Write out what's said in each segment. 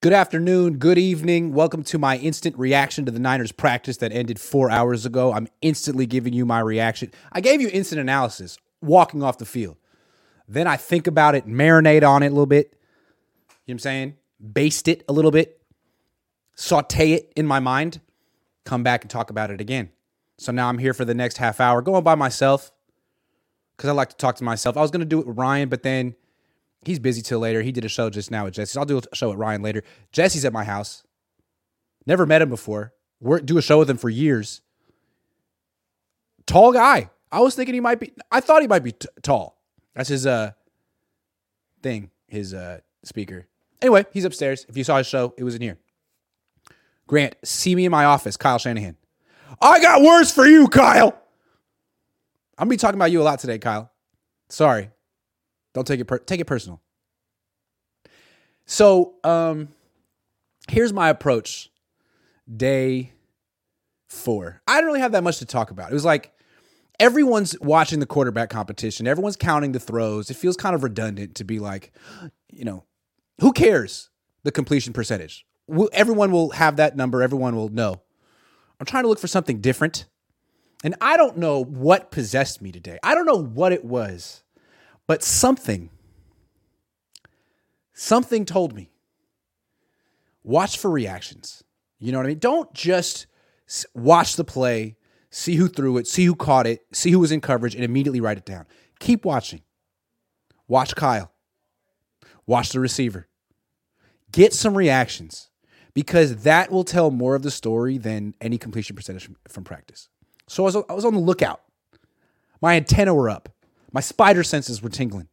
Good afternoon, good evening. Welcome to my instant reaction to the Niners practice that ended four hours ago. I'm instantly giving you my reaction. I gave you instant analysis walking off the field. Then I think about it, marinate on it a little bit. You know what I'm saying? Baste it a little bit, saute it in my mind, come back and talk about it again. So now I'm here for the next half hour going by myself because I like to talk to myself. I was going to do it with Ryan, but then He's busy till later. He did a show just now with Jesse. I'll do a show with Ryan later. Jesse's at my house. Never met him before. Work, do a show with him for years. Tall guy. I was thinking he might be. I thought he might be t- tall. That's his uh thing. His uh speaker. Anyway, he's upstairs. If you saw his show, it was in here. Grant, see me in my office. Kyle Shanahan. I got worse for you, Kyle. I'm gonna be talking about you a lot today, Kyle. Sorry. Don't take it per- take it personal. So, um, here's my approach. Day four. I don't really have that much to talk about. It was like everyone's watching the quarterback competition. Everyone's counting the throws. It feels kind of redundant to be like, you know, who cares the completion percentage? Everyone will have that number. Everyone will know. I'm trying to look for something different. And I don't know what possessed me today. I don't know what it was. But something, something told me watch for reactions. You know what I mean? Don't just watch the play, see who threw it, see who caught it, see who was in coverage, and immediately write it down. Keep watching. Watch Kyle. Watch the receiver. Get some reactions because that will tell more of the story than any completion percentage from, practice. So I was, I was on the lookout. My antenna were up. My spider senses were tingling.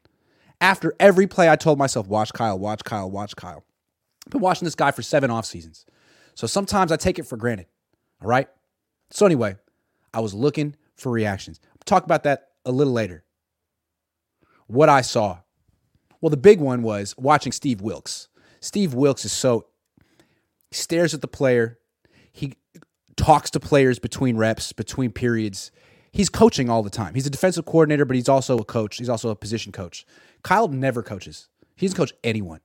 After every play, I told myself, watch Kyle, watch Kyle, watch Kyle. I've been watching this guy for seven off seasons. So sometimes I take it for granted. All right. So anyway, I was looking for reactions. I'll talk about that a little later. What I saw. Well, the big one was watching Steve Wilks. Steve Wilks is so he stares at the player. He talks to players between reps, between periods he's coaching all the time. He's a defensive coordinator, but he's also a coach. He's also a position coach. Kyle never coaches. He doesn't coach anyone.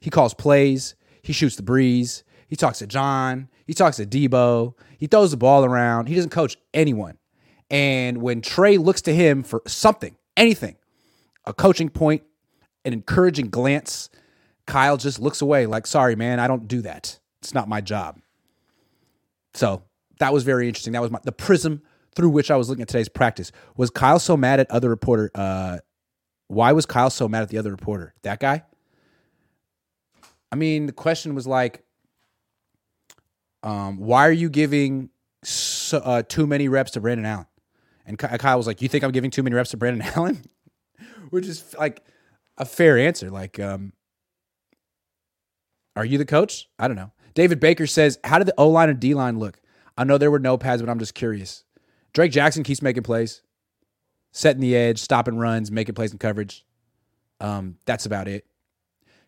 He calls plays. He shoots the breeze. He talks to John. He talks to Deebo. He throws the ball around. He doesn't coach anyone. And when Trey looks to him for something, anything, a coaching point, an encouraging glance, Kyle just looks away like, sorry, man, I don't do that. It's not my job. So that was very interesting. That was my, the prism through which I was looking at today's practice. Was Kyle so mad at other reporter? Uh, why was Kyle so mad at the other reporter? That guy? I mean, the question was like, um, why are you giving so, uh, too many reps to Brandon Allen? And Kyle was like, you think I'm giving too many reps to Brandon Allen? Which is like a fair answer. Like, um, are you the coach? I don't know. David Baker says, how did the O line and D line look? I know there were no pads, but I'm just curious. Drake Jackson keeps making plays, setting the edge, stopping runs, making plays in coverage. Um, that's about it.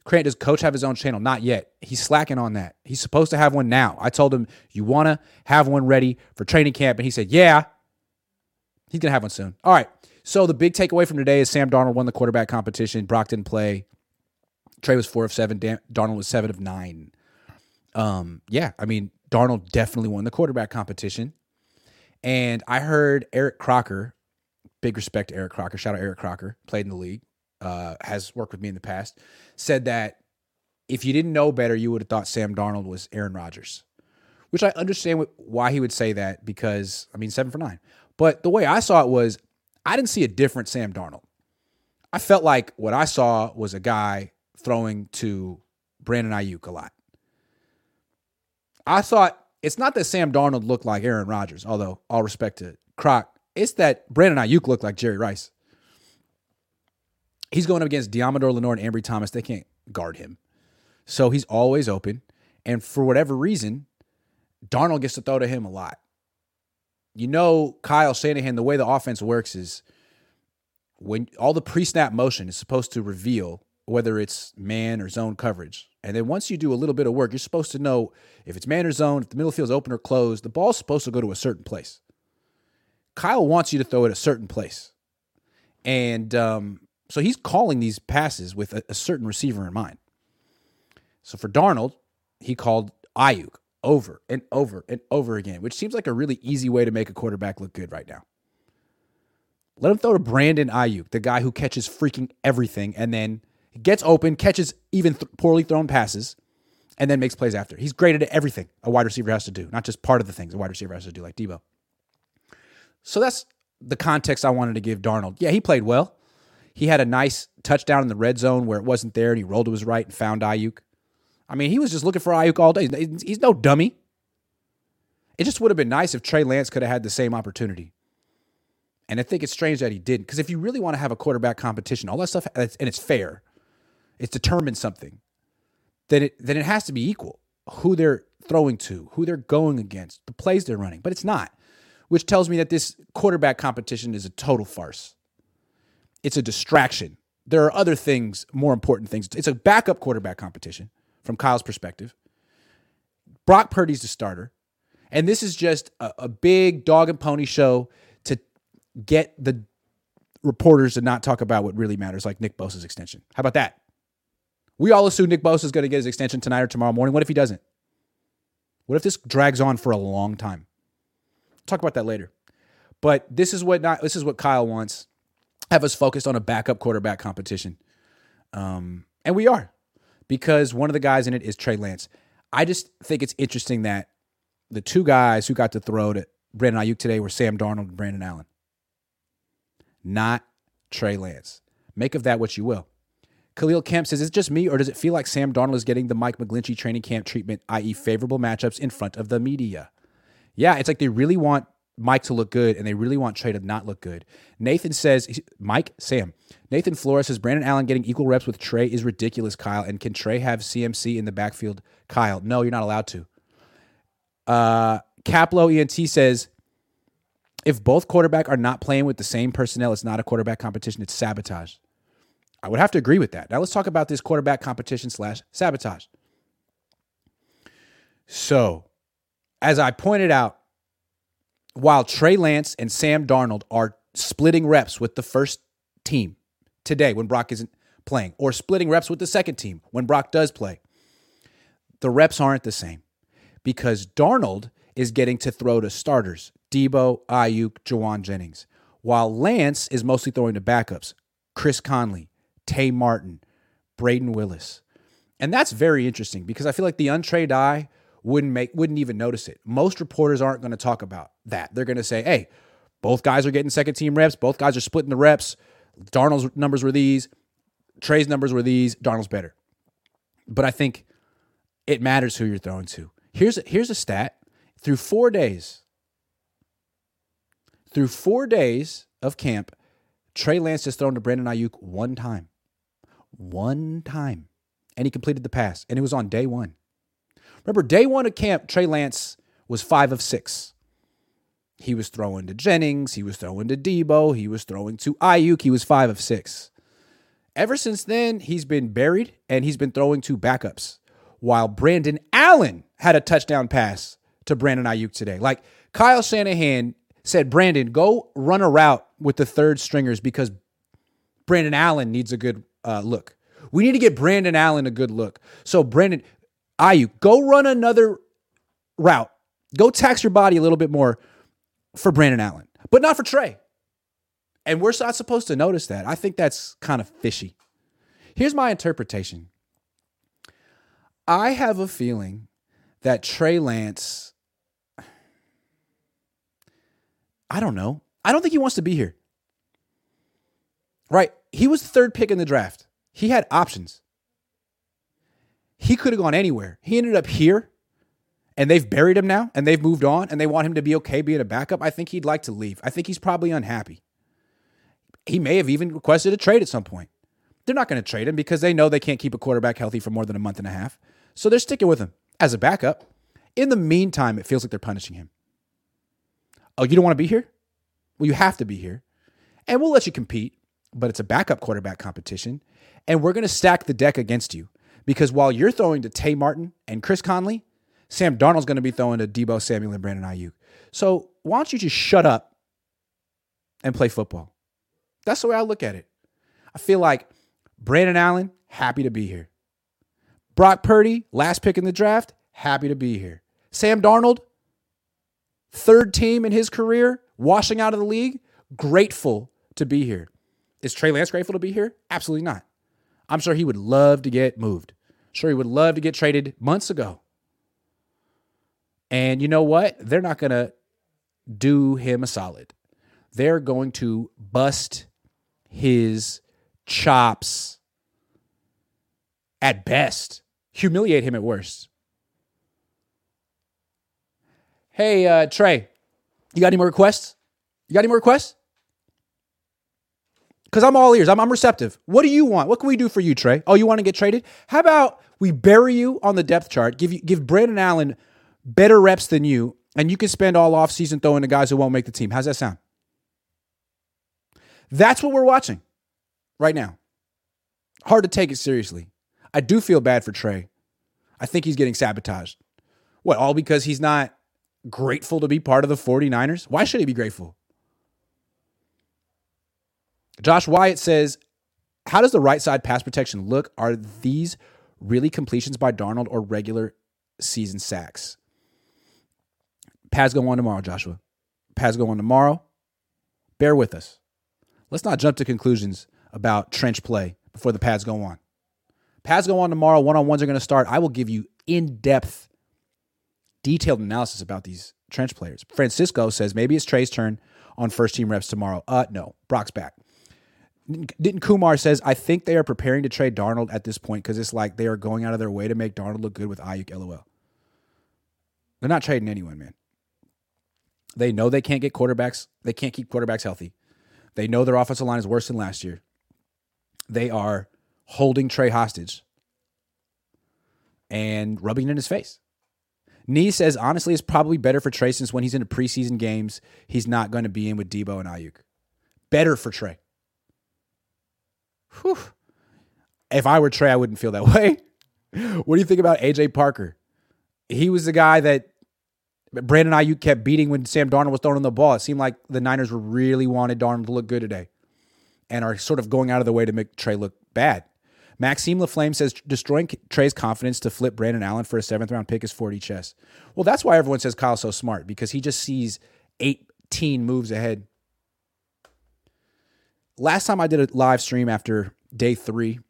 Grant, does coach have his own channel? Not yet. He's slacking on that. He's supposed to have one now. I told him, you want to have one ready for training camp? And he said, yeah. He's going to have one soon. All right. So the big takeaway from today is Sam Darnold won the quarterback competition. Brock didn't play. Trey was four of seven. Dan- Darnold was seven of nine. Um, yeah, I mean, Darnold definitely won the quarterback competition. And I heard Eric Crocker, big respect to Eric Crocker, shout out Eric Crocker, played in the league, uh, has worked with me in the past, said that if you didn't know better, you would have thought Sam Darnold was Aaron Rodgers, which I understand why he would say that because, I mean, seven for nine. But the way I saw it was, I didn't see a different Sam Darnold. I felt like what I saw was a guy throwing to Brandon Aiyuk a lot. I thought it's not that Sam Darnold looked like Aaron Rodgers, although all respect to Croc, it's that Brandon Aiyuk looked like Jerry Rice. He's going up against Deommodore Lenoir and Ambry Thomas. They can't guard him. So he's always open. And for whatever reason, Darnold gets to throw to him a lot. You know, Kyle Shanahan, the way the offense works is when all the pre snap motion is supposed to reveal whether it's man or zone coverage. And then once you do a little bit of work, you're supposed to know if it's man or zone, if the middle field's open or closed, the ball's supposed to go to a certain place. Kyle wants you to throw it a certain place. And um, so he's calling these passes with a, a certain receiver in mind. So for Darnold, he called Aiyuk over and over and over again, which seems like a really easy way to make a quarterback look good right now. Let him throw to Brandon Aiyuk, the guy who catches freaking everything and then gets open, catches even th- poorly thrown passes, and then makes plays after. He's great at everything a wide receiver has to do, not just part of the things a wide receiver has to do, like Deebo. So that's the context I wanted to give Darnold. Yeah, he played well. He had a nice touchdown in the red zone where it wasn't there, and he rolled to his right and found Aiyuk. I mean, he was just looking for Aiyuk all day. He's no dummy. It just would have been nice if Trey Lance could have had the same opportunity. And I think it's strange that he didn't. Because if you really want to have a quarterback competition, all that stuff, and it's fair, it's determined something, then it then it has to be equal. Who they're throwing to, who they're going against, the plays they're running. But it's not, which tells me that this quarterback competition is a total farce. It's a distraction. There are other things, more important things. It's a backup quarterback competition from Kyle's perspective. Brock Purdy's the starter. And this is just a, a big dog and pony show to get the reporters to not talk about what really matters, like Nick Bosa's extension. How about that? We all assume Nick Bosa is going to get his extension tonight or tomorrow morning. What if he doesn't? What if this drags on for a long time? Talk about that later. But this is what not this is what Kyle wants. Have us focused on a backup quarterback competition. Um, and we are because one of the guys in it is Trey Lance. I just think it's interesting that the two guys who got to throw to Brandon Aiyuk today were Sam Darnold and Brandon Allen, not Trey Lance. Make of that what you will. Khalil Kemp says, Is it just me, or does it feel like Sam Darnold is getting the Mike McGlinchey training camp treatment, i.e., favorable matchups in front of the media? Yeah, it's like they really want Mike to look good and they really want Trey to not look good. Nathan says, Mike, Sam, Nathan Flores says Brandon Allen getting equal reps with Trey is ridiculous, Kyle. And can Trey have CMC in the backfield? Kyle, no, you're not allowed to. Uh, Caplo ENT says, if both quarterback are not playing with the same personnel, it's not a quarterback competition, it's sabotage. I would have to agree with that. Now let's talk about this quarterback competition slash sabotage. So, as I pointed out, while Trey Lance and Sam Darnold are splitting reps with the first team today when Brock isn't playing, or splitting reps with the second team when Brock does play, the reps aren't the same because Darnold is getting to throw to starters Deebo, Aiyuk, Jauan Jennings, while Lance is mostly throwing to backups Chris Conley, Tay Martin, Brayden Willis. And that's very interesting because I feel like the untrained eye wouldn't make wouldn't even notice it. Most reporters aren't going to talk about that. They're going to say, "Hey, both guys are getting second team reps. Both guys are splitting the reps. Darnold's numbers were these. Trey's numbers were these. Darnold's better." But I think it matters who you're throwing to. Here's a, here's a stat. Through 4 days, through 4 days of camp, Trey Lance has thrown to Brandon Aiyuk one time. One time. And he completed the pass, and it was on day 1. Remember, day one of camp, Trey Lance was five of six. He was throwing to Jennings, he was throwing to Deebo, he was throwing to Aiyuk, he was five of six. Ever since then, he's been buried and he's been throwing to backups. While Brandon Allen had a touchdown pass to Brandon Aiyuk today. Like Kyle Shanahan said, Brandon, go run a route with the third stringers because Brandon Allen needs a good uh, look. We need to get Brandon Allen a good look. So, Brandon, Aiyuk, go run another route. Go tax your body a little bit more for Brandon Allen, but not for Trey. And we're not supposed to notice that. I think that's kind of fishy. Here's my interpretation I have a feeling that Trey Lance, I don't know. I don't think he wants to be here. Right? He was the third pick in the draft. He had options. He could have gone anywhere. He ended up here and they've buried him now and they've moved on and they want him to be okay being a backup. I think he'd like to leave. I think he's probably unhappy. He may have even requested a trade at some point. They're not going to trade him because they know they can't keep a quarterback healthy for more than a month and a half. So they're sticking with him as a backup. In the meantime, it feels like they're punishing him. Oh, you don't want to be here? Well, you have to be here. And we'll let you compete, but it's a backup quarterback competition. And we're going to stack the deck against you because while you're throwing to Tay Martin and Chris Conley, Sam Darnold's going to be throwing to Deebo Samuel and Brandon Aiyuk. So why don't you just shut up and play football? That's the way I look at it. I feel like Brandon Allen, happy to be here. Brock Purdy, last pick in the draft, happy to be here. Sam Darnold, third team in his career, washing out of the league, grateful to be here. Is Trey Lance grateful to be here? Absolutely not. I'm sure he would love to get moved. Sure, he would love to get traded months ago. And you know what? They're not going to do him a solid. They're going to bust his chops at best, humiliate him at worst. Hey, uh, Trey, you got any more requests? You got any more requests? Because I'm all ears. I'm, I'm receptive. What do you want? What can we do for you, Trey? Oh, you want to get traded? How about we bury you on the depth chart, give you give Brandon Allen better reps than you, and you can spend all off season throwing to guys who won't make the team. How's that sound? That's what we're watching right now. Hard to take it seriously. I do feel bad for Trey. I think he's getting sabotaged. What, all because he's not grateful to be part of the 49ers? Why should he be grateful? Josh Wyatt says, How does the right side pass protection look? Are these really completions by Darnold or regular season sacks? Pads go on tomorrow, Joshua. Pads go on tomorrow. Bear with us. Let's not jump to conclusions about trench play before the pads go on. Pads go on tomorrow. One on ones are going to start. I will give you in depth, detailed analysis about these trench players. Francisco says maybe it's Trey's turn on first team reps tomorrow. Uh, no, Brock's back. Didn't Kumar says I think they are preparing to trade Darnold at this point because it's like they are going out of their way to make Darnold look good with Aiyuk. LOL. They're not trading anyone, man. They know they can't get quarterbacks. They can't keep quarterbacks healthy. They know their offensive line is worse than last year. They are holding Trey hostage and rubbing it in his face. Nee says, honestly, it's probably better for Trey since when he's in the preseason games, he's not going to be in with Deebo and Aiyuk. Better for Trey. Whew. If I were Trey, I wouldn't feel that way. what do you think about AJ Parker? He was the guy that Brandon Aiyuk kept beating when Sam Darnold was throwing the ball. It seemed like the Niners really wanted Darnold to look good today and are sort of going out of the way to make Trey look bad. Maxime Laflame says destroying Trey's confidence to flip Brandon Allen for a seventh round pick is 4D chess. Well, that's why everyone says Kyle's so smart because he just sees 18 moves ahead. Last time I did a live stream after day three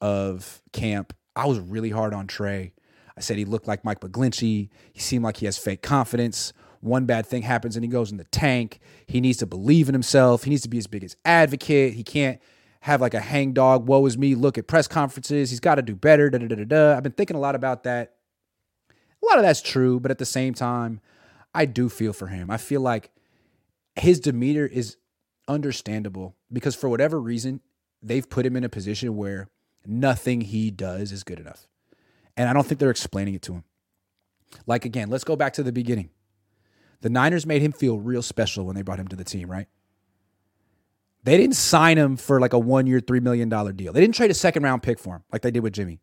of camp, I was really hard on Trey. I said he looked like Mike McGlinchey. He seemed like he has fake confidence. One bad thing happens and he goes in the tank. He needs to believe in himself. He needs to be his biggest advocate. He can't have like a hangdog, woe is me, look at press conferences. He's got to do better. Da, da, da, da, I've been thinking a lot about that. A lot of that's true, but at the same time, I do feel for him. I feel like his demeanor is understandable because for whatever reason, they've put him in a position where nothing he does is good enough. And I don't think they're explaining it to him. Like, again, let's go back to the beginning. The Niners made him feel real special when they brought him to the team, right? They didn't sign him for like a one year, $3 million deal. They didn't trade a second round pick for him like they did with Jimmy.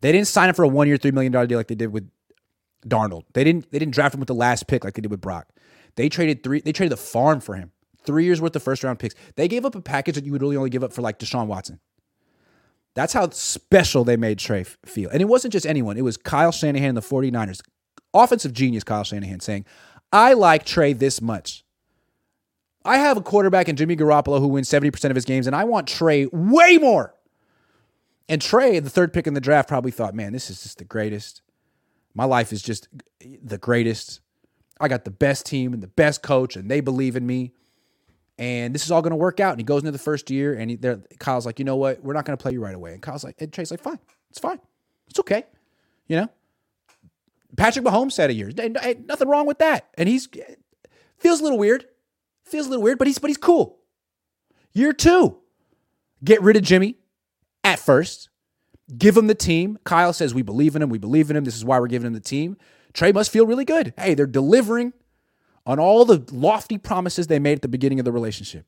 They didn't sign him for a one year, $3 million deal like they did with Darnold. They didn't, they didn't draft him with the last pick like they did with Brock. They traded three, they traded the farm for him. Three years worth of first round picks. They gave up a package that you would really only give up for like Deshaun Watson. That's how special they made Trey feel. And it wasn't just anyone, it was Kyle Shanahan and the 49ers. Offensive genius Kyle Shanahan saying, I like Trey this much. I have a quarterback in Jimmy Garoppolo who wins 70% of his games, and I want Trey way more. And Trey, the third pick in the draft, probably thought, man, this is just the greatest. My life is just the greatest. I got the best team and the best coach, and they believe in me and this is all going to work out. And he goes into the first year, and he, Kyle's like, you know what? We're not going to play you right away. And Kyle's like, and Trey's like, fine, it's fine, it's okay, you know. Patrick Mahomes said a year, nothing wrong with that, and he's feels a little weird, feels a little weird, but he's but he's cool. Year two, get rid of Jimmy at first, give him the team. Kyle says we believe in him, we believe in him. This is why we're giving him the team. Trey must feel really good. Hey, they're delivering on all the lofty promises they made at the beginning of the relationship.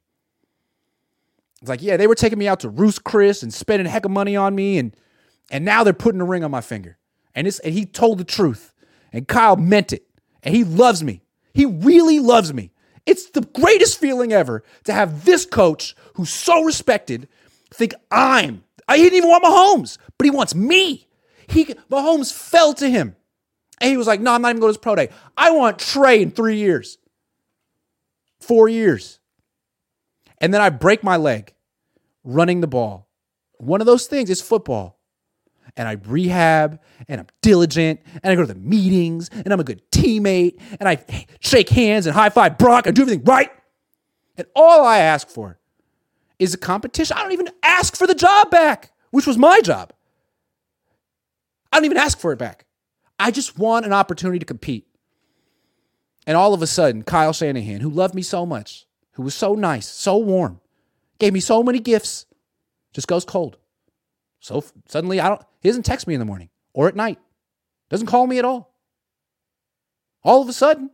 It's like, yeah, they were taking me out to Ruth's Chris and spending a heck of money on me, and and now they're putting a ring on my finger. And it's and he told the truth. And Kyle meant it. And he loves me. He really loves me. It's the greatest feeling ever to have this coach who's so respected think I'm. I didn't even want Mahomes, but he wants me. He Mahomes fell to him. And he was like, no, I'm not even going to his pro day. I want Trey in three years. Four years. And then I break my leg running the ball. One of those things is football and I rehab and I'm diligent and I go to the meetings and I'm a good teammate and I shake hands and high five Brock. I do everything right. And all I ask for is a competition. I don't even ask for the job back, which was my job. I don't even ask for it back. I just want an opportunity to compete. And all of a sudden, Kyle Shanahan, who loved me so much, who was so nice, so warm, gave me so many gifts, just goes cold. So suddenly, I don't. He doesn't text me in the morning or at night. Doesn't call me at all. All of a sudden,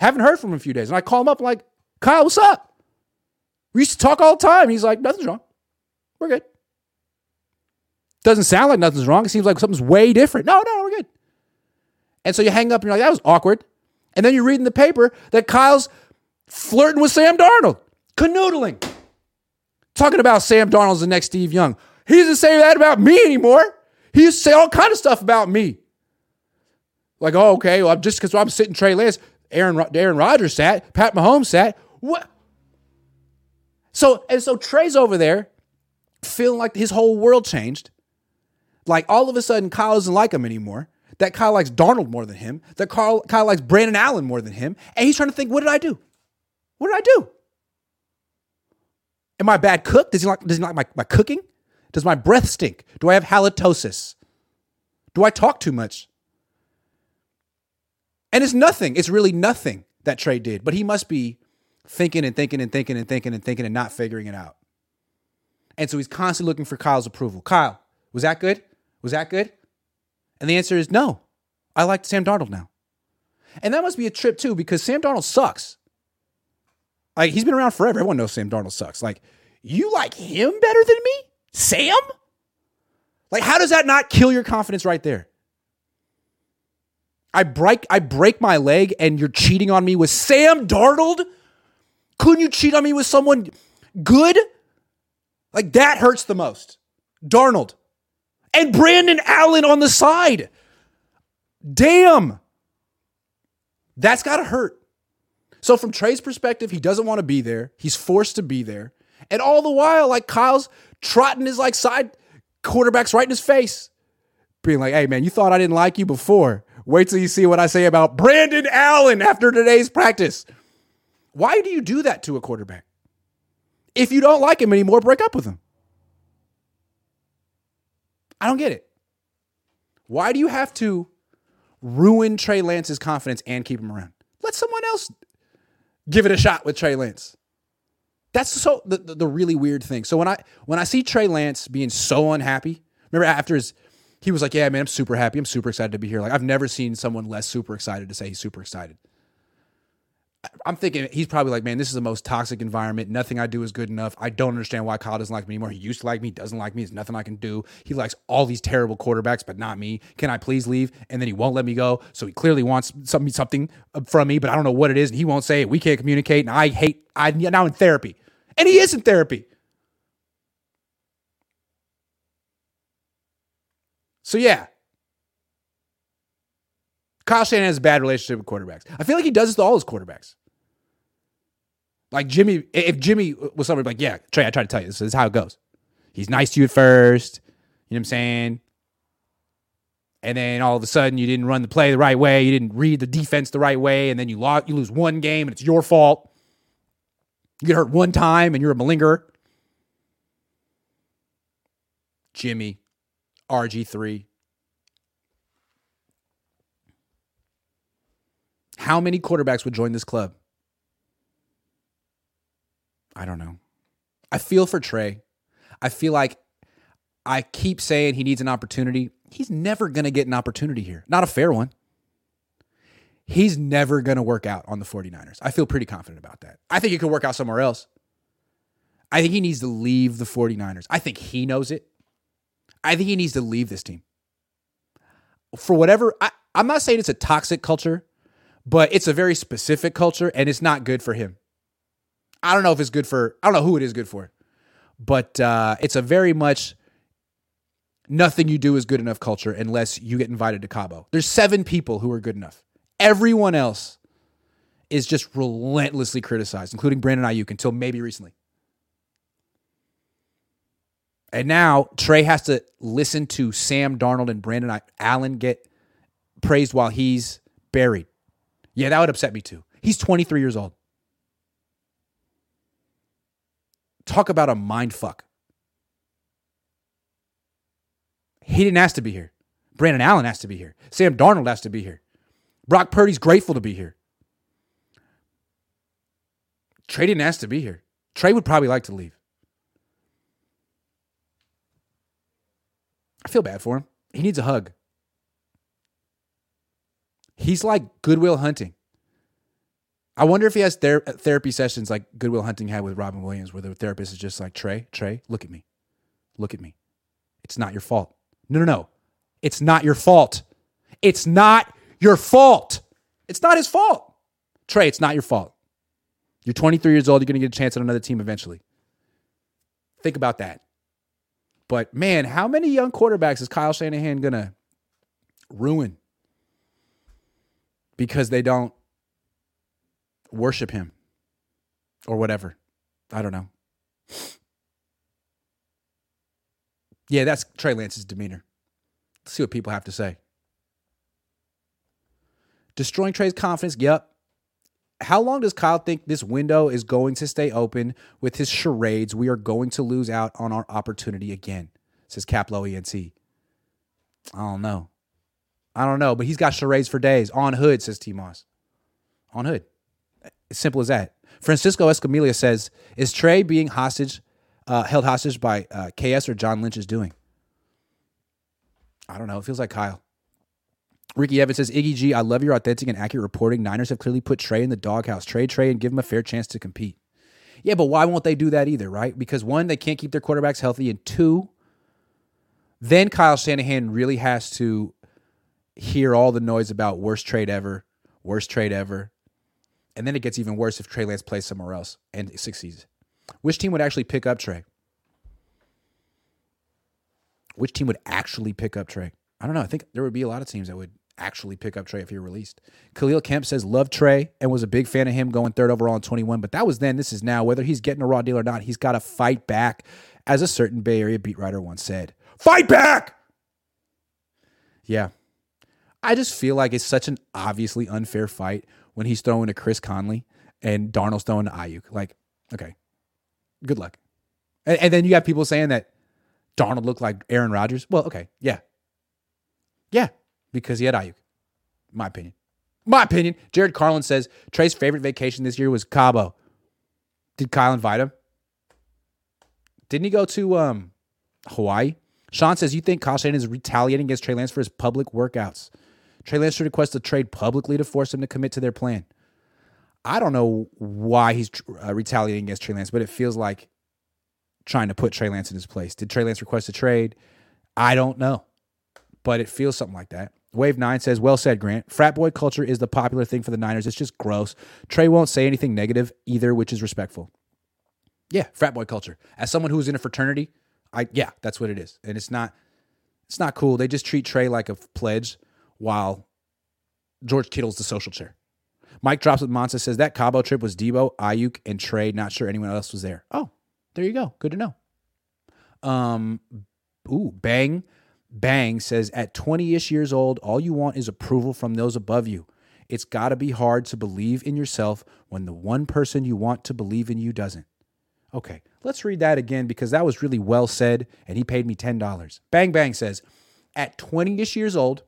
haven't heard from him a few days, and I call him up like, Kyle, what's up? We used to talk all the time. He's like, nothing's wrong. We're good. Doesn't sound like nothing's wrong. It seems like something's way different. No, no, we're good. And so you hang up and you're like, that was awkward. And then you read in the paper that Kyle's flirting with Sam Darnold, canoodling, talking about Sam Darnold's the next Steve Young. He doesn't say that about me anymore. He used to say all kind of stuff about me. Like, oh, okay, well, just because I'm sitting Trey Lance, Aaron, Aaron Rodgers sat, Pat Mahomes sat. What? So, and so Trey's over there feeling like his whole world changed. Like all of a sudden, Kyle doesn't like him anymore. That Kyle likes Darnold more than him. That Kyle, Kyle likes Brandon Allen more than him. And he's trying to think, what did I do? What did I do? Am I a bad cook? Does he like, does he like my, my cooking? Does my breath stink? Do I have halitosis? Do I talk too much? And it's nothing. It's really nothing that Trey did, but he must be thinking and thinking and thinking and thinking and thinking and not figuring it out. And so he's constantly looking for Kyle's approval. Kyle, was that good? Was that good? And the answer is no. I like Sam Darnold now. And that must be a trip too, because Sam Darnold sucks. Like he's been around forever. Everyone knows Sam Darnold sucks. Like, you like him better than me? Sam? Like, how does that not kill your confidence right there? I break I break my leg and you're cheating on me with Sam Darnold? Couldn't you cheat on me with someone good? Like that hurts the most. Darnold. And Brandon Allen on the side. Damn. That's got to hurt. So from Trey's perspective, he doesn't want to be there. He's forced to be there. And all the while, like Kyle's trotting his like side quarterbacks right in his face, being like, hey man, you thought I didn't like you before. Wait till you see what I say about Brandon Allen after today's practice. Why do you do that to a quarterback? If you don't like him anymore, break up with him. I don't get it. Why do you have to ruin Trey Lance's confidence and keep him around? Let someone else give it a shot with Trey Lance. That's so the, the, the really weird thing. So when I when I see Trey Lance being so unhappy, remember after his he was like, "Yeah, man, I'm super happy. I'm super excited to be here." Like I've never seen someone less super excited to say he's super excited. I'm thinking he's probably like, man, this is the most toxic environment. Nothing I do is good enough. I don't understand why Kyle doesn't like me anymore. He used to like me, doesn't like me. There's nothing I can do. He likes all these terrible quarterbacks, but not me. Can I please leave? And then he won't let me go. So he clearly wants something something from me, but I don't know what it is, and he won't say it. We can't communicate, and I hate. I'm now in therapy. And he is in therapy. So, yeah. Kyle Shanahan has a bad relationship with quarterbacks. I feel like he does this to all his quarterbacks. Like Jimmy, if Jimmy was somebody like, yeah, Trey, I try to tell you, this is how it goes. He's nice to you at first. You know what I'm saying? And then all of a sudden, you didn't run the play the right way. You didn't read the defense the right way. And then you, lost, you lose one game and it's your fault. You get hurt one time and you're a malingerer. Jimmy, RG3. How many quarterbacks would join this club? I don't know. I feel for Trey. I feel like I keep saying he needs an opportunity. He's never going to get an opportunity here. Not a fair one he's never going to work out on the 49ers. I feel pretty confident about that. I think he could work out somewhere else. I think he needs to leave the 49ers. I think he knows it. I think he needs to leave this team. For whatever, I, I'm not saying it's a toxic culture, but it's a very specific culture and it's not good for him. I don't know if it's good for, I don't know who it is good for, but uh, it's a very much nothing you do is good enough culture unless you get invited to Cabo. There's seven people who are good enough. Everyone else is just relentlessly criticized, including Brandon Aiyuk until maybe recently. And now Trey has to listen to Sam Darnold and Brandon Allen get praised while he's buried. Yeah, that would upset me too. He's 23 years old. Talk about a mind fuck. He didn't ask to be here. Brandon Allen has to be here. Sam Darnold has to be here. Brock Purdy's grateful to be here. Trey didn't ask to be here. Trey would probably like to leave. I feel bad for him. He needs a hug. He's like Good Will Hunting. I wonder if he has ther- therapy sessions like Good Will Hunting had with Robin Williams, where the therapist is just like, Trey, Trey, look at me. Look at me. It's not your fault. No, no, no. It's not your fault. It's not your fault. It's not his fault. Trey, it's not your fault. You're 23 years old. You're going to get a chance at another team eventually. Think about that. But man, how many young quarterbacks is Kyle Shanahan going to ruin because they don't worship him or whatever? I don't know. Yeah, that's Trey Lance's demeanor. Let's see what people have to say. Destroying Trey's confidence. Yep. How long does Kyle think this window is going to stay open with his charades? We are going to lose out on our opportunity again, says Caplo ENT. I don't know. I don't know, but he's got charades for days. On hood, says T Moss. On hood. As simple as that. Francisco Escamilla says, Is Trey being hostage, uh, held hostage by uh, KS or John Lynch is doing? I don't know. It feels like Kyle. Ricky Evans says, Iggy G, I love your authentic and accurate reporting. Niners have clearly put Trey in the doghouse. Trade Trey and give him a fair chance to compete. Yeah, but why won't they do that either, right? Because one, they can't keep their quarterbacks healthy, and two, then Kyle Shanahan really has to hear all the noise about worst trade ever, worst trade ever. And then it gets even worse if Trey Lance plays somewhere else and succeeds. Which team would actually pick up Trey? Which team would actually pick up Trey? I don't know. I think there would be a lot of teams that would actually pick up Trey if he were released. Khalil Kemp says love Trey and was a big fan of him going third overall in 21, but that was then. This is now. Whether he's getting a raw deal or not, he's got to fight back. As a certain Bay Area beat writer once said, "Fight back." Yeah, I just feel like it's such an obviously unfair fight when he's throwing to Chris Conley and Darnold's throwing to Aiyuk. Like, okay, good luck. And, and then you have people saying that Darnold looked like Aaron Rodgers. Well, okay, yeah, yeah, because he had Aiyuk. My opinion. My opinion. Jared Carlin says Trey's favorite vacation this year was Cabo. Did Kyle invite him? Didn't he go to um, Hawaii? Sean says, You think Kyle Shanahan is retaliating against Trey Lance for his public workouts? Trey Lance should request a trade publicly to force him to commit to their plan. I don't know why he's uh, retaliating against Trey Lance, but it feels like trying to put Trey Lance in his place. Did Trey Lance request a trade? I don't know, but it feels something like that. Wave 9 says, Well said, Grant. Frat boy culture is the popular thing for the Niners. It's just gross. Trey won't say anything negative either, which is respectful. Yeah, frat boy culture. As someone who's in a fraternity, I yeah, that's what it is. And it's not it's not cool. They just treat Trey like a pledge while George Kittle's the social chair. Mike drops with Monza says that Cabo trip was Deebo, Aiyuk, and Trey. Not sure anyone else was there. Oh, there you go. Good to know. Um, ooh, bang Bang says, at 20 ish years old, all you want is approval from those above you. It's got to be hard to believe in yourself when the one person you want to believe in you doesn't. Okay, let's read that again because that was really well said, and he paid me $10. Bang Bang says, at 20 ish years old,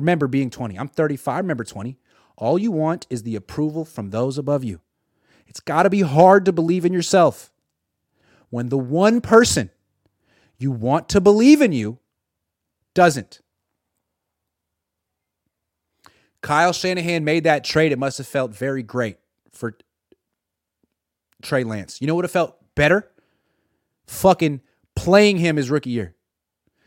remember being 20. I'm 35, remember 20. All you want is the approval from those above you. It's got to be hard to believe in yourself when the one person you want to believe in you doesn't. Kyle Shanahan made that trade. It must have felt very great for Trey Lance. You know what it felt better? fucking playing him his rookie year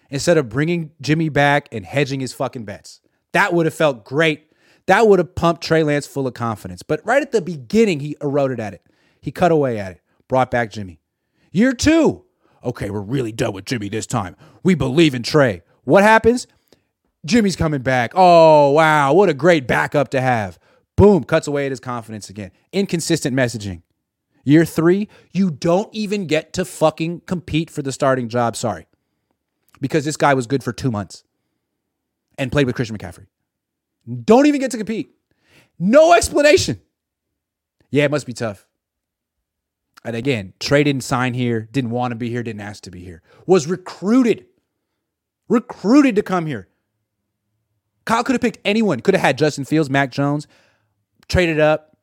instead of bringing Jimmy back and hedging his fucking bets. That would have felt great. That would have pumped Trey Lance full of confidence. But right at the beginning, he eroded at it. He cut away at it, brought back Jimmy. Year two, okay, we're really done with Jimmy this time. We believe in Trey. What happens? Jimmy's coming back. Oh, wow. What a great backup to have. Boom, cuts away at his confidence again. Inconsistent messaging. Year three, you don't even get to fucking compete for the starting job. Sorry. Because this guy was good for two months and played with Christian McCaffrey. Don't even get to compete. No explanation. Yeah, it must be tough. And again, Trey didn't sign here, didn't want to be here, didn't ask to be here. Was recruited. Recruited to come here. Kyle could have picked anyone. Could have had Justin Fields, Mac Jones, traded up,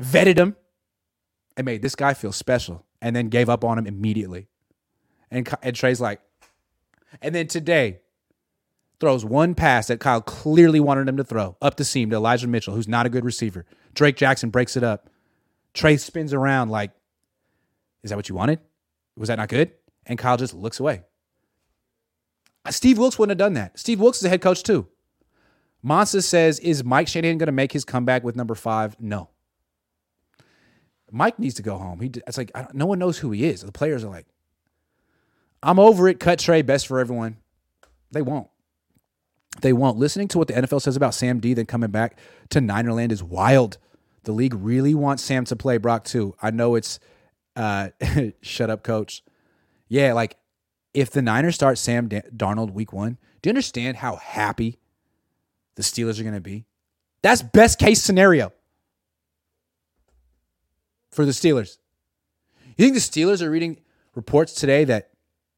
vetted him, and made this guy feel special, and then gave up on him immediately. And, and Trey's like, and then today throws one pass that Kyle clearly wanted him to throw up the seam to Elijah Mitchell, who's not a good receiver. Drake Jackson breaks it up. Trey spins around like, is that what you wanted? Was that not good? And Kyle just looks away. Uh, Steve Wilks wouldn't have done that. Steve Wilks is a head coach too. Monsa says, is Mike Shanahan going to make his comeback with number five? No. Mike needs to go home. He, it's like no one knows who he is. The players are like, I'm over it. Cut Trey, best for everyone. They won't. They won't. Listening to what the NFL says about Sam D, then coming back to Ninerland is wild. The league really wants Sam to play Brock too. I know it's uh, shut up, coach. Yeah, like if the Niners start Sam Darnold week one, do you understand how happy the Steelers are going to be? That's best case scenario for the Steelers. You think the Steelers are reading reports today that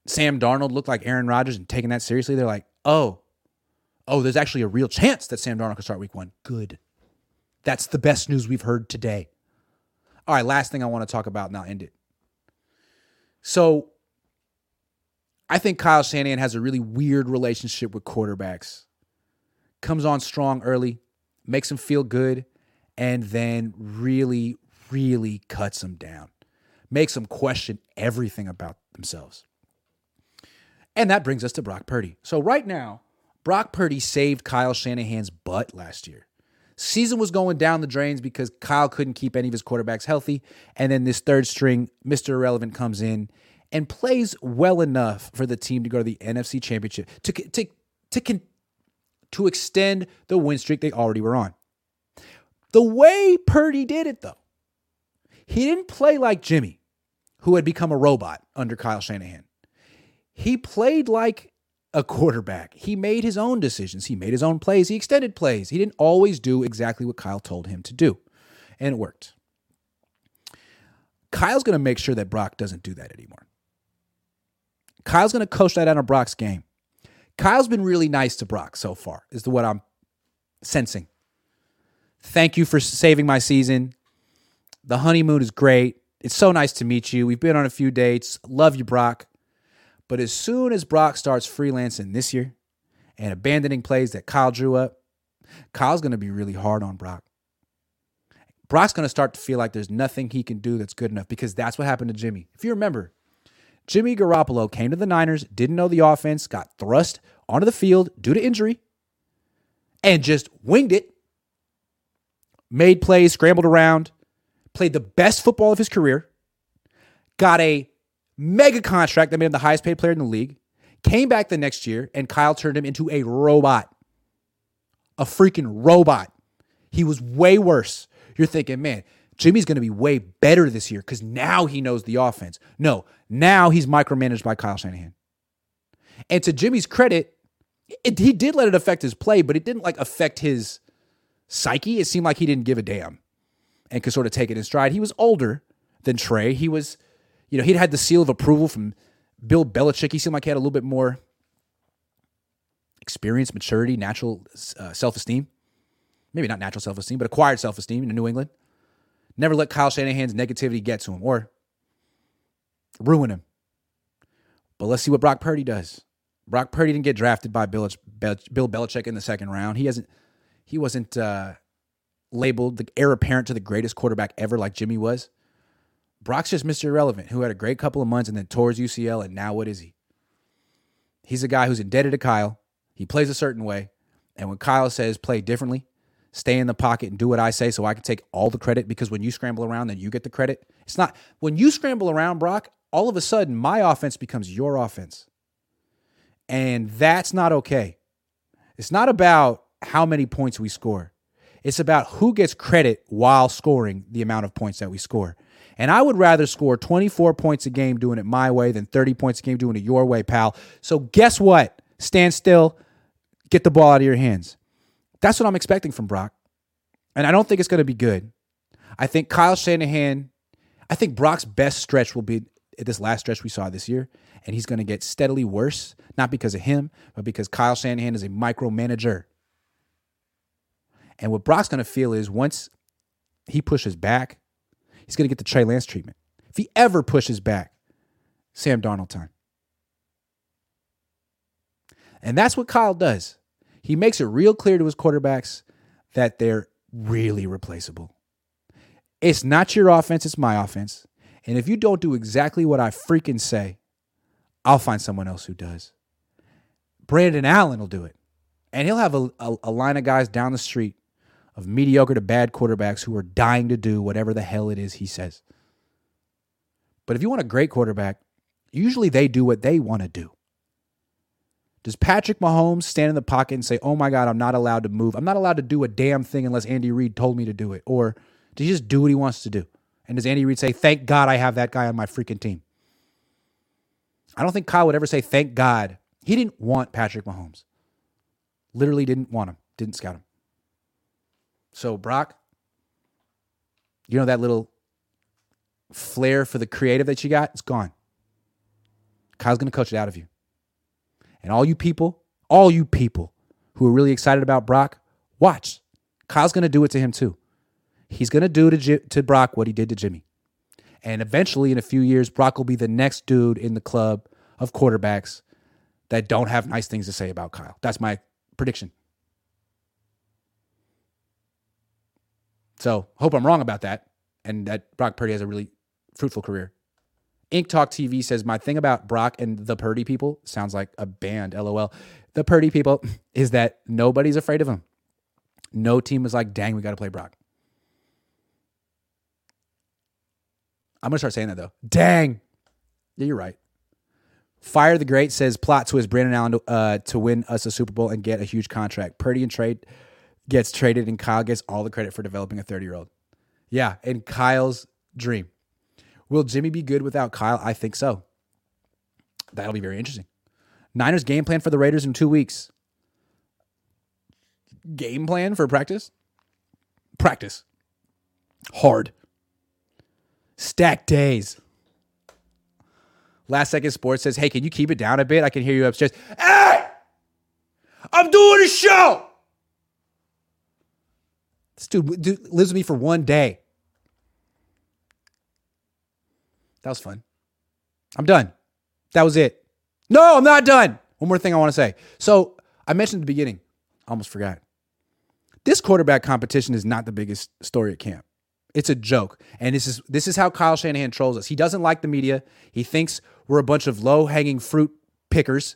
Sam Darnold looked like Aaron Rodgers and taking that seriously? They're like, oh, oh, there's actually a real chance that Sam Darnold could start week one. Good. That's the best news we've heard today. All right, last thing I want to talk about, and I'll end it. So I think Kyle Shanahan has a really weird relationship with quarterbacks. Comes on strong early, makes them feel good, and then really, really cuts them down. Makes them question everything about themselves. And that brings us to Brock Purdy. So right now, Brock Purdy saved Kyle Shanahan's butt last year. Season was going down the drains because Kyle couldn't keep any of his quarterbacks healthy. And then this third string, Mr. Irrelevant, comes in and plays well enough for the team to go to the NFC Championship to to to to extend the win streak they already were on. The way Purdy did it though, he didn't play like Jimmy, who had become a robot under Kyle Shanahan. He played like a quarterback. He made his own decisions. He made his own plays. He extended plays. He didn't always do exactly what Kyle told him to do. And it worked. Kyle's going to make sure that Brock doesn't do that anymore. Kyle's going to coach that out of Brock's game. Kyle's been really nice to Brock so far, is what I'm sensing. Thank you for saving my season. The honeymoon is great. It's so nice to meet you. We've been on a few dates. Love you, Brock. But as soon as Brock starts freelancing this year and abandoning plays that Kyle drew up, Kyle's going to be really hard on Brock. Brock's going to start to feel like there's nothing he can do that's good enough because that's what happened to Jimmy. If you remember, Jimmy Garoppolo came to the Niners, didn't know the offense, got thrust onto the field due to injury, and just winged it. Made plays, scrambled around, played the best football of his career, got a mega contract that made him the highest paid player in the league. Came back the next year, and Kyle turned him into a robot. A freaking robot. He was way worse. You're thinking, man, Jimmy's going to be way better this year because now he knows the offense. No, now he's micromanaged by Kyle Shanahan. And to Jimmy's credit, it, he did let it affect his play, but it didn't like affect his psyche. It seemed like he didn't give a damn and could sort of take it in stride. He was older than Trey. He was you know, he'd had the seal of approval from Bill Belichick. He seemed like he had a little bit more experience, maturity, natural uh, self esteem. Maybe not natural self esteem, but acquired self esteem in New England. Never let Kyle Shanahan's negativity get to him or ruin him. But let's see what Brock Purdy does. Brock Purdy didn't get drafted by Bill, Bill Belichick in the second round. He hasn't. He wasn't uh, labeled the heir apparent to the greatest quarterback ever, like Jimmy was. Brock's just Mr. Irrelevant, who had a great couple of months and then tours UCL, and now what is he? He's a guy who's indebted to Kyle. He plays a certain way. And when Kyle says play differently, stay in the pocket and do what I say so I can take all the credit because when you scramble around, then you get the credit. It's not when you scramble around, Brock, all of a sudden my offense becomes your offense. And that's not okay. It's not about how many points we score. It's about who gets credit while scoring the amount of points that we score. And I would rather score 24 points a game doing it my way than 30 points a game doing it your way, pal. So guess what? Stand still, get the ball out of your hands. That's what I'm expecting from Brock. And I don't think it's going to be good. I think Kyle Shanahan, I think Brock's best stretch will be this last stretch we saw this year. And he's going to get steadily worse, not because of him, but because Kyle Shanahan is a micromanager. And what Brock's going to feel is once he pushes back, he's going to get the Trey Lance treatment. If he ever pushes back, Sam Darnold time. And that's what Kyle does. He makes it real clear to his quarterbacks that they're really replaceable. It's not your offense, it's my offense. And if you don't do exactly what I freaking say, I'll find someone else who does. Brandon Allen will do it. And he'll have a, a, a, line of guys down the street of mediocre to bad quarterbacks who are dying to do whatever the hell it is he says. But if you want a great quarterback, usually they do what they want to do. Does Patrick Mahomes stand in the pocket and say, "Oh my God, I'm not allowed to move. I'm not allowed to do a damn thing unless Andy Reid told me to do it," or does he just do what he wants to do? And does Andy Reid say, "Thank God I have that guy on my freaking team"? I don't think Kyle would ever say, "Thank God." He didn't want Patrick Mahomes. Literally didn't want him. Didn't scout him. So Brock, you know that little flair for the creative that you got? It's gone. Kyle's going to coach it out of you. And all you people, all you people who are really excited about Brock, watch. Kyle's going to do it to him too. He's going to do to, to Brock what he did to Jimmy. And eventually, in a few years, Brock will be the next dude in the club of quarterbacks that don't have nice things to say about Kyle. That's my prediction. So, hope I'm wrong about that and that Brock Purdy has a really fruitful career. Ink Talk TV says my thing about Brock and the Purdy people sounds like a band. LOL. The Purdy people is that nobody's afraid of him. No team was like, dang, we got to play Brock. I'm gonna start saying that though. Dang. Yeah, you're right. Fire the Great says plot twist Brandon Allen uh, to win us a Super Bowl and get a huge contract. Purdy and trade gets traded and Kyle gets all the credit for developing a 30 year old. Yeah, and Kyle's dream. Will Jimmy be good without Kyle? I think so. That'll be very interesting. Niners game plan for the Raiders in two weeks. Game plan for practice? Practice. Hard. Stack days. Last Second Sports says, hey, can you keep it down a bit? I can hear you upstairs. Hey! I'm doing a show! This dude, dude lives with me for one day. That was fun. I'm done. That was it. No, I'm not done. One more thing I want to say. So I mentioned at the beginning, almost forgot. This quarterback competition is not the biggest story at camp. It's a joke. And this is this is how Kyle Shanahan trolls us. He doesn't like the media. He thinks we're a bunch of low-hanging fruit pickers.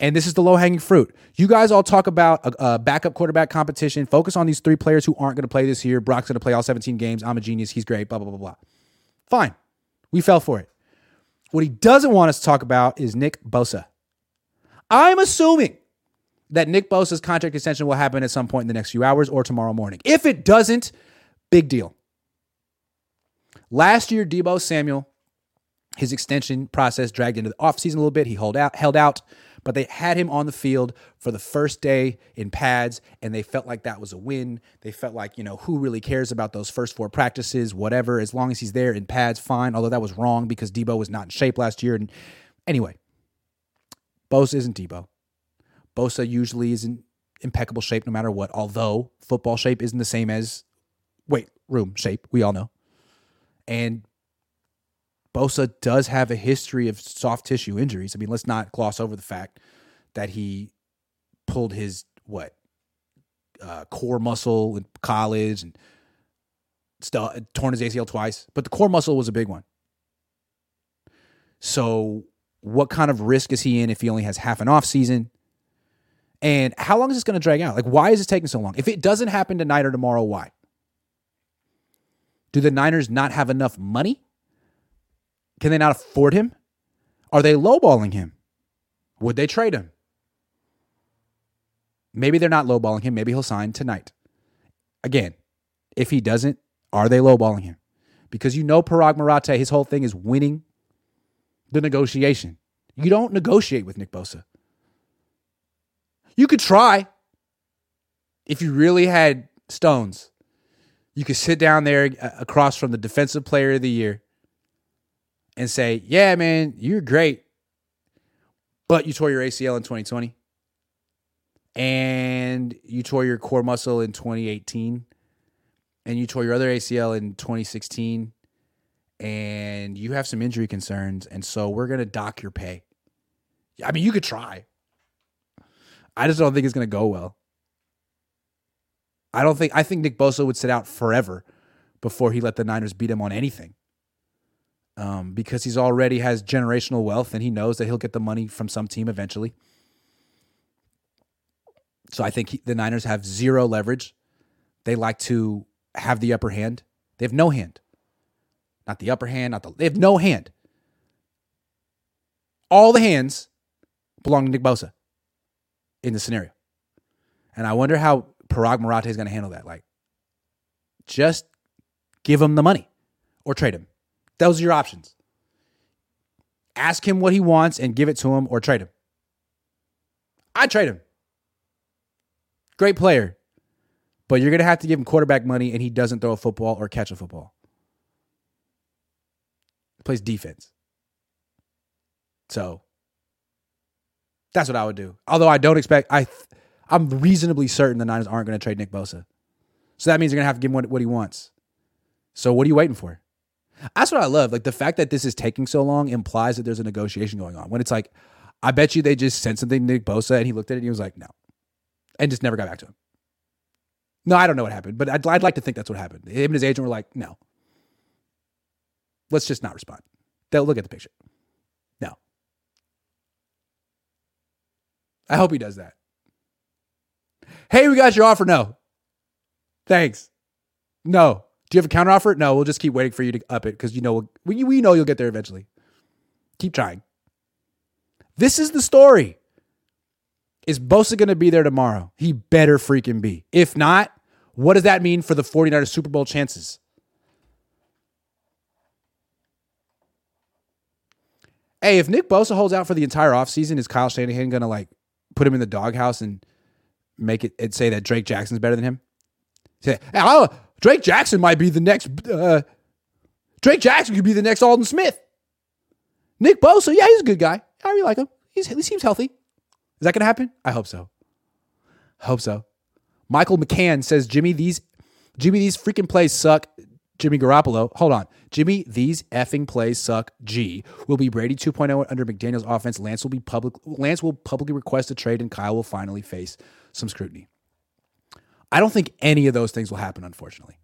And this is the low-hanging fruit. You guys all talk about a, a backup quarterback competition. Focus on these three players who aren't going to play this year. Brock's going to play all 17 games. I'm a genius. He's great. Blah blah blah blah. Fine. We fell for it. What he doesn't want us to talk about is Nick Bosa. I'm assuming that Nick Bosa's contract extension will happen at some point in the next few hours or tomorrow morning. If it doesn't, big deal. Last year, Deebo Samuel, his extension process dragged into the offseason a little bit. He held out, held out but they had him on the field for the first day in pads and they felt like that was a win. They felt like, you know, who really cares about those first four practices, whatever, as long as he's there in pads, fine. Although that was wrong because Deebo was not in shape last year. And anyway, Bosa isn't Deebo. Bosa usually is in impeccable shape no matter what, although football shape isn't the same as weight room shape. We all know. And Bosa does have a history of soft tissue injuries. I mean, let's not gloss over the fact that he pulled his what uh, core muscle in college and still torn his ACL twice, but the core muscle was a big one. So, what kind of risk is he in if he only has half an off season? And how long is this going to drag out? Like, why is this taking so long? If it doesn't happen tonight or tomorrow, why? Do the Niners not have enough money? Can they not afford him? Are they lowballing him? Would they trade him? Maybe they're not lowballing him. Maybe he'll sign tonight. Again, if he doesn't, are they lowballing him? Because you know Paraag Marathe, his whole thing is winning the negotiation. You don't negotiate with Nick Bosa. You could try. If you really had stones, you could sit down there uh, across from the defensive player of the year and say, Yeah, man, you're great. But you tore your ACL in 2020 and you tore your core muscle in 2018 and you tore your other ACL in 2016 and you have some injury concerns and so we're going to dock your pay. I mean, you could try. I just don't think it's going to go well. I don't think I think Nick Bosa would sit out forever before he let the Niners beat him on anything. Um, because he's already has generational wealth and he knows that he'll get the money from some team eventually. So I think he, the Niners have zero leverage. They like to have the upper hand. They have no hand. Not the upper hand, not the they have no hand. All the hands belong to Nick Bosa in the scenario. And I wonder how Paraag Marathe is going to handle that. Like, just give him the money or trade him. Those are your options. Ask him what he wants and give it to him or trade him. I trade him. Great player. But you're going to have to give him quarterback money and he doesn't throw a football or catch a football. He plays defense. So that's what I would do. Although I don't expect I I'm reasonably certain the Niners aren't going to trade Nick Bosa. So that means you're going to have to give him what, what he wants. So what are you waiting for? That's what I love. Like the fact that this is taking so long implies that there's a negotiation going on. When it's like, I bet you they just sent something to Nick Bosa and he looked at it and he was like, no. And just never got back to him. No, I don't know what happened, but I'd, I'd like to think that's what happened. Him and his agent were like, no. Let's just not respond. They'll look at the picture. No. I hope he does that. Hey, we got your offer. No. Thanks. No. Do you have a counter offer? No, we'll just keep waiting for you to up it because you know we, we know you'll get there eventually. Keep trying. This is the story. Is Bosa going to be there tomorrow? He better freaking be. If not, what does that mean for the 49ers Super Bowl chances? Hey, if Nick Bosa holds out for the entire offseason, is Kyle Shanahan going to like put him in the doghouse and make it and say that Drake Jackson's better than him? Say, oh, Drake Jackson might be the next. Uh, Drake Jackson could be the next Aldon Smith. Nick Bosa, yeah, he's a good guy. I really like him. He's, he seems healthy. Is that going to happen? I hope so. Hope so. Michael McCann says, Jimmy, these Jimmy, these freaking plays suck. Jimmy Garoppolo, hold on. Jimmy, these effing plays suck. G will be Brady 2.0 under McDaniels' offense. Lance will be public. Lance will publicly request a trade, and Kyle will finally face some scrutiny. I don't think any of those things will happen, unfortunately.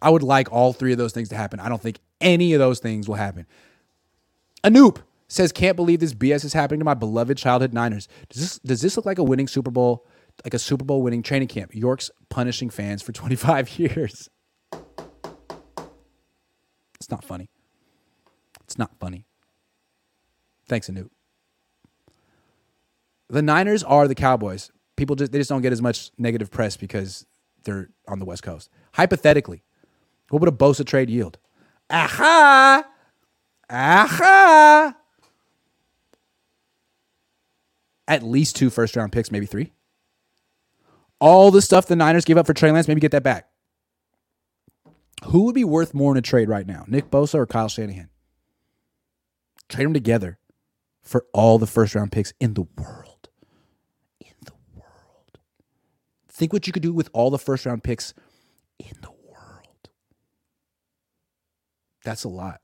I would like all three of those things to happen. I don't think any of those things will happen. Anoop says, "Can't believe this BS is happening to my beloved childhood Niners. Does this does this look like a winning Super Bowl, like a Super Bowl winning training camp? York's punishing fans for 25 years. It's not funny. It's not funny. Thanks, Anoop. The Niners are the Cowboys. People just they just don't get as much negative press because they're on the West Coast. Hypothetically, what would a Bosa trade yield? Aha! Aha! At least two first round picks, maybe three. All the stuff the Niners gave up for Trey Lance, maybe get that back. Who would be worth more in a trade right now, Nick Bosa or Kyle Shanahan? Trade them together for all the first round picks in the world. In the world. Think what you could do with all the first round picks in the world. That's a lot.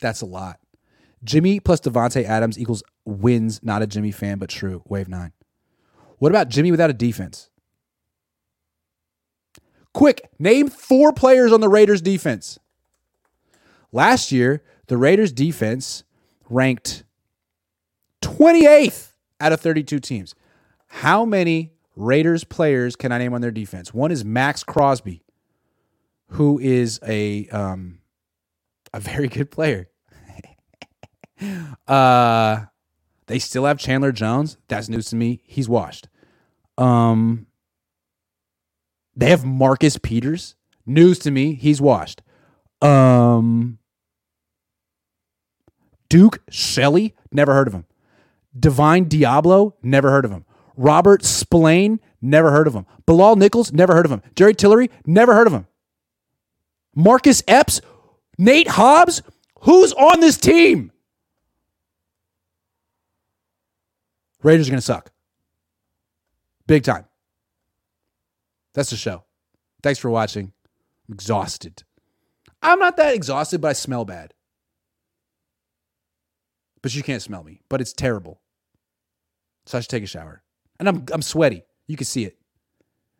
That's a lot. Jimmy plus Davante Adams equals wins, not a Jimmy fan, but true. Wave nine. What about Jimmy without a defense? Quick, name four players on the Raiders defense. Last year, the Raiders defense ranked 28th out of 32 teams. How many Raiders players can I name on their defense? One is Maxx Crosby, who is a um, a very good player. uh, they still have Chandler Jones. That's news to me. He's washed. Um, they have Marcus Peters. News to me. He's washed. Um, Duke Shelley. Never heard of him. Divine Deablo. Never heard of him. Robert Spillane. Never heard of him. Bilal Nichols. Never heard of him. Jerry Tillery. Never heard of him. Marcus Epps. Nate Hobbs. Who's on this team? Raiders are going to suck. Big time. That's the show. Thanks for watching. I'm exhausted. I'm not that exhausted, but I smell bad. But you can't smell me, but it's terrible. So I should take a shower. And I'm I'm sweaty. You can see it.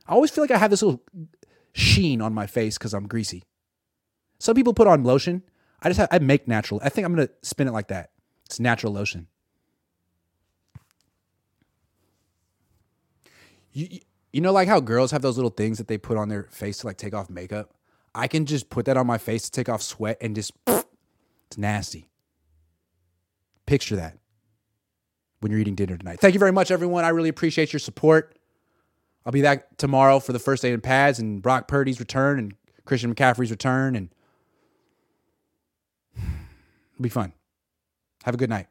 I always feel like I have this little sheen on my face because I'm greasy. Some people put on lotion. I just have, I make natural. I think I'm gonna spin it like that. It's natural lotion. You, you know, like how girls have those little things that they put on their face to like take off makeup? I can just put that on my face to take off sweat and just, it's nasty. Picture that when you're eating dinner tonight. Thank you very much, everyone. I really appreciate your support. I'll be back tomorrow for the first day in pads and Brock Purdy's return and Christian McCaffrey's return, and it'll be fun. Have a good night.